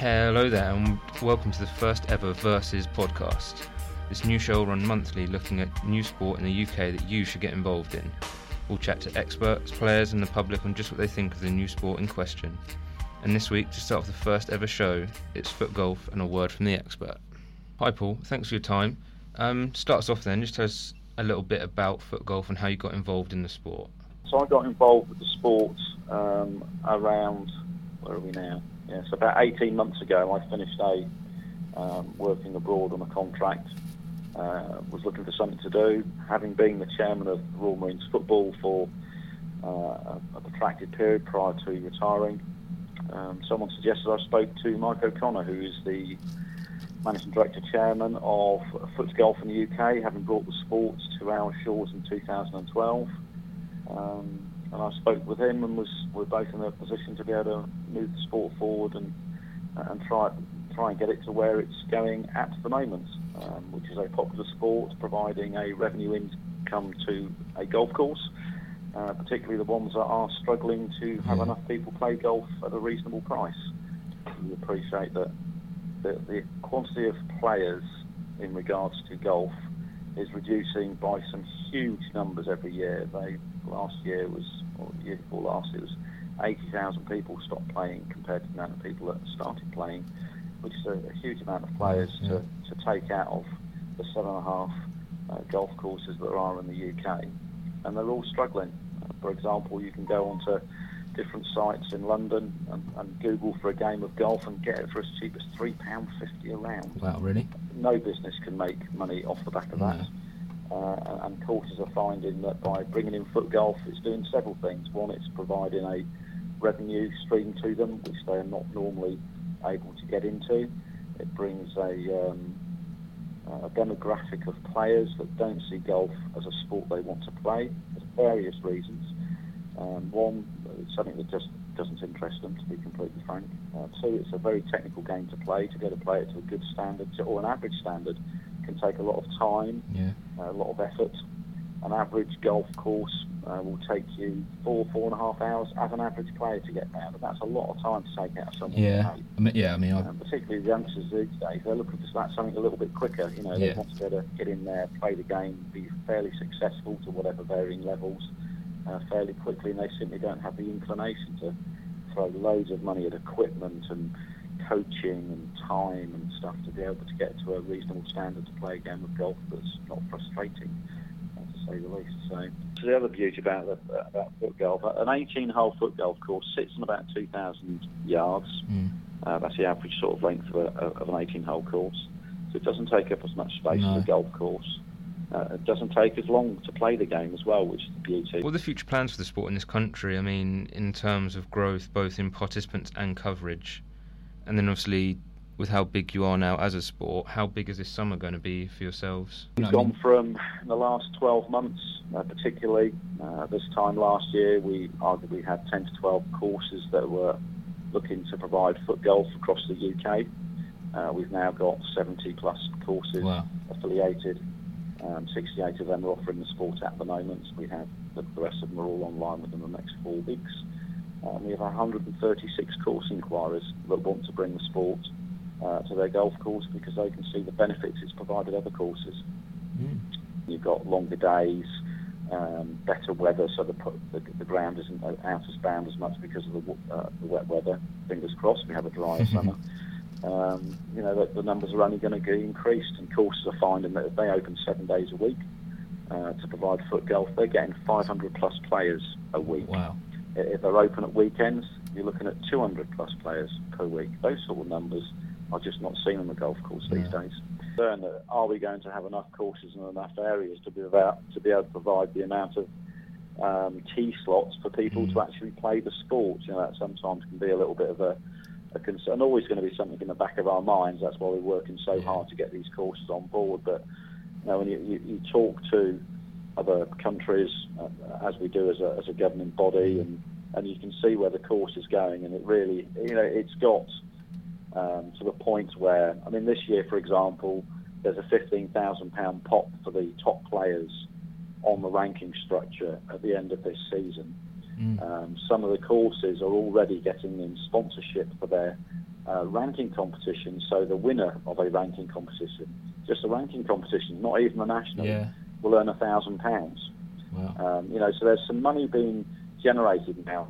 Hello there, and welcome to the first ever Versus podcast. This new show will run monthly looking at new sport in the UK that you should get involved in. We'll chat to experts, players, and the public on just what they think of the new sport in question. And this week, to start off the first ever show, it's foot golf and a word from the expert. Hi, Paul. Thanks for your time. Um, start us off then. Just tell us a little bit about foot golf and how you got involved in the sport. So I got involved with the sport um, around where are we now? Yeah, so about 18 months ago, I finished a um, working abroad on a contract. Uh, was looking for something to do. Having been the chairman of Royal Marines Football for uh, a, protracted period prior to retiring, um, someone suggested I spoke to Mike O'Connor, who is the managing director chairman of Foot Golf in the UK, having brought the sport to our shores in 2012. Um, and I spoke with him, and was we're both in a position to be able to move the sport forward and and try try and get it to where it's going at the moment, um, which is a popular sport, providing a revenue income to a golf course, uh, particularly the ones that are struggling to have Yeah. enough people play golf at a reasonable price. We appreciate that the, the quantity of players in regards to golf is reducing by some huge numbers every year. They last year was, or the year before last, it was 80,000 people stopped playing compared to the amount of people that started playing, which is a, a huge amount of players Yeah. to, to take out of the seven and a half uh, golf courses that there are in the UK, and they're all struggling. For example, you can go onto different sites in London and, and Google for a game of golf and get it for as cheap as three pound fifty a round Wow, really? No business can make money off the back of that. Uh, and courses are finding that by bringing in foot golf, it's doing several things. One, it's providing a revenue stream to them, which they are not normally able to get into. It brings a, um, a demographic of players that don't see golf as a sport they want to play for various reasons. Um, one, it's something that just doesn't interest them, to be completely frank. Uh, two, it's a very technical game to play. To be able to play it to a good standard to, or an average standard can take a lot of time, Yeah. a lot of effort. An average golf course uh, will take you four, four and a half hours as an average player to get round, and that's a lot of time to take out of someone's Yeah. I mean, yeah. I mean, Um, particularly the youngsters these days, they're looking for that- something a little bit quicker. You know, they want to be able to get in there, play the game, be fairly successful to whatever varying levels uh, fairly quickly, and they simply don't have the inclination to throw loads of money at equipment and coaching and time and stuff to be able to get to a reasonable standard to play a game of golf that's not frustrating, uh, to say the least. So, so the other beauty about the, about foot golf, an 18-hole foot golf course sits on about 2,000 yards. mm, Uh, that's the average sort of length of, a, of an 18-hole course. So it doesn't take up as much space No. as a golf course. Uh, it doesn't take as long to play the game as well, which is the beauty. what are the future plans for the sport in this country? I mean, in terms of growth, both in participants and coverage, and then obviously with how big you are now as a sport, how big is this summer going to be for yourselves? We've I gone mean- from in the last 12 months, uh, particularly uh, this time last year, we arguably had 10 to 12 courses that were looking to provide foot golf across the UK. Uh, we've now got 70 plus courses Wow. affiliated. Um, 68 of them are offering the sport at the moment. We have the, the rest of them are all online within the next four weeks. Um, we have 136 course inquiries that want to bring the sport uh, to their golf course because they can see the benefits it's provided other courses. Mm. You've got longer days, um, better weather, so the, the the ground isn't out as bound as much because of the, uh, the wet weather. Fingers crossed, we have a drier summer. Um, you know, the, the numbers are only going to get increased, and courses are finding that if they open seven days a week uh, to provide foot golf, they're getting 500 plus players a week. Wow. If they're open at weekends, you're looking at 200 plus players per week. Those sort of numbers are just not seen on the golf course these Yeah. days. That are we going to have enough courses and enough areas to be about to be able to provide the amount of um, tee slots for people Mm. to actually play the sport? You know, that sometimes can be a little bit of a concern. Always going to be something in the back of our minds. That's why we're working so hard to get these courses on board. But you know, when you, you, you talk to other countries, uh, as we do as a, as a governing body, and, and you can see where the course is going, and it really, you know, it's got um, to the point where, I mean, this year, for example, there's a £15,000 pot for the top players on the ranking structure at the end of this season. Mm. Um, some of the courses are already getting in sponsorship for their uh, ranking competition. So the winner of a ranking competition, just a ranking competition, not even a national, Yeah. will earn a thousand pounds. Um, you know, so there's some money being generated now,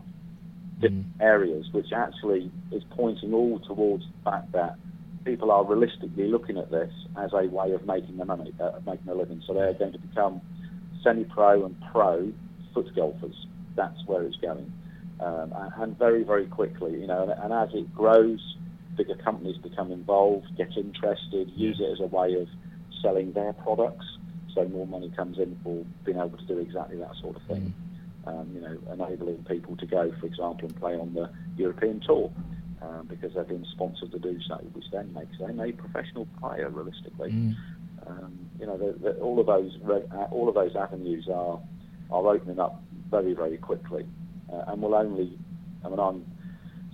different areas, which actually is pointing all towards the fact that people are realistically looking at this as a way of making the money, uh, making a living. So they're going to become semi-pro and pro foot golfers. That's where it's going, um, and, very, very quickly. You know, and, and as it grows, bigger companies become involved, get interested, use it as a way of selling their products. So more money comes in for being able to do exactly that sort of thing. Um, you know, enabling people to go, for example, and play on the European tour um, because they've been sponsored to do so, which then makes them a professional player, realistically. Mm. Um, you know, the, the, all of those re- uh, all of those avenues are are opening up very very quickly, uh, and will only. I mean, I'm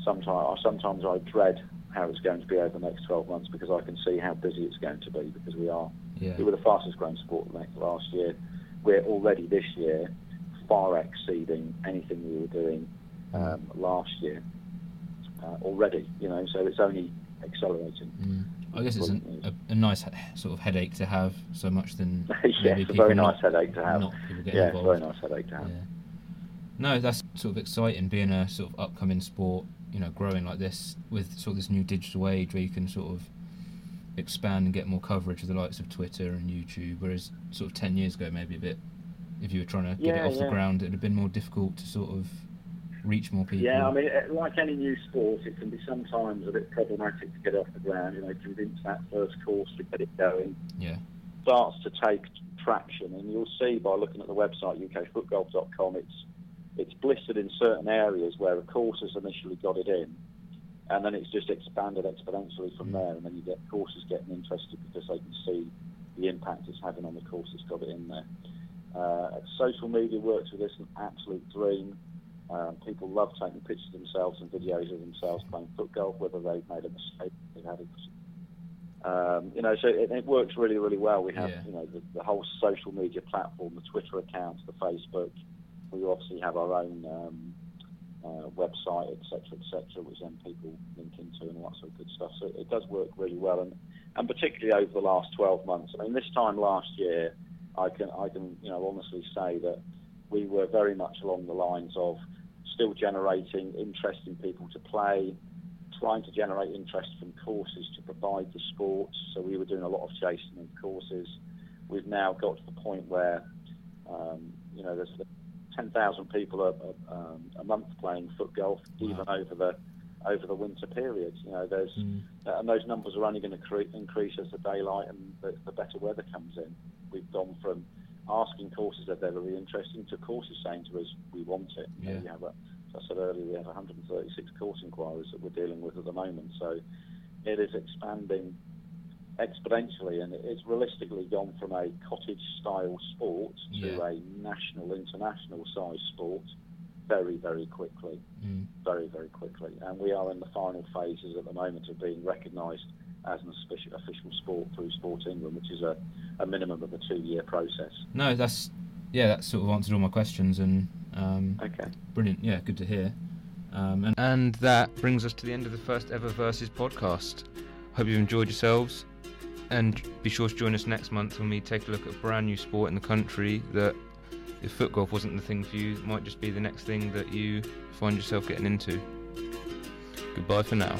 sometimes sometimes I dread how it's going to be over the next 12 months because I can see how busy it's going to be because we are Yeah. we were the fastest growing sport last year. We're already this year far exceeding anything we were doing um, last year uh, already. You know, so it's only accelerating. Mm. I guess it's an, a, a nice he- sort of headache to have so much than yes, maybe a very not, nice headache to have. not Yeah, it's very nice headache to have. Yeah. No, that's sort of exciting being a sort of upcoming sport, you know, growing like this with sort of this new digital age where you can sort of expand and get more coverage of the likes of Twitter and YouTube, whereas sort of 10 years ago, maybe a bit, if you were trying to get Yeah, it off the ground, it'd have been more difficult to sort of reach more people. Yeah, I mean, uh, like any new sport, it can be sometimes a bit problematic to get off the ground. You know, convince that first course to get it going. Yeah. starts to take traction, and you'll see by looking at the website ukfootgolf.com, it's it's blistered in certain areas where a course has initially got it in, and then it's just expanded exponentially from there, and then you get courses getting interested because they can see the impact it's having on the course that's got it in there. Uh, social media works with this an absolute dream. Um, people love taking pictures of themselves and videos of themselves playing foot golf, whether they've made a mistake, they've had a um, you know, so it, it works really, really well. We have, Yeah. you know, the, the whole social media platform, the Twitter accounts, the Facebook. We obviously have our own um, uh, website, etc., etc., which then people link into and sort of good stuff. So it does work really well, and and particularly over the last 12 months. I mean, this time last year, I can I can you know honestly say that we were very much along the lines of still generating interest in people to play, trying to generate interest from courses to provide the sports. So we were doing a lot of chasing of courses. We've now got to the point where, um, you know, there's 10,000 people a, a, um, a month playing foot golf, even over the over the winter period. You know, there's Mm. uh, and those numbers are only going to cre- increase as the daylight and the, the better weather comes in. We've gone from asking courses if they're really interesting to courses saying to us, we want it. You know, Yeah. we have a, as I said earlier, we have 136 course inquiries that we're dealing with at the moment. So it is expanding exponentially, and it's realistically gone from a cottage-style sport to Yeah. a national, international size sport very, very quickly Mm. very, very quickly. And we are in the final phases at the moment of being recognised as an official, official sport through Sport England, which is a, a minimum of a two-year process. No, that's, yeah, that sort of answered all my questions and um, Okay. Brilliant. Yeah, good to hear. Um, and, and that brings us to the end of the first ever Versus podcast. Hope you've enjoyed yourselves. And be sure to join us next month when we take a look at a brand new sport in the country that, if foot golf wasn't the thing for you, might just be the next thing that you find yourself getting into. Goodbye for now.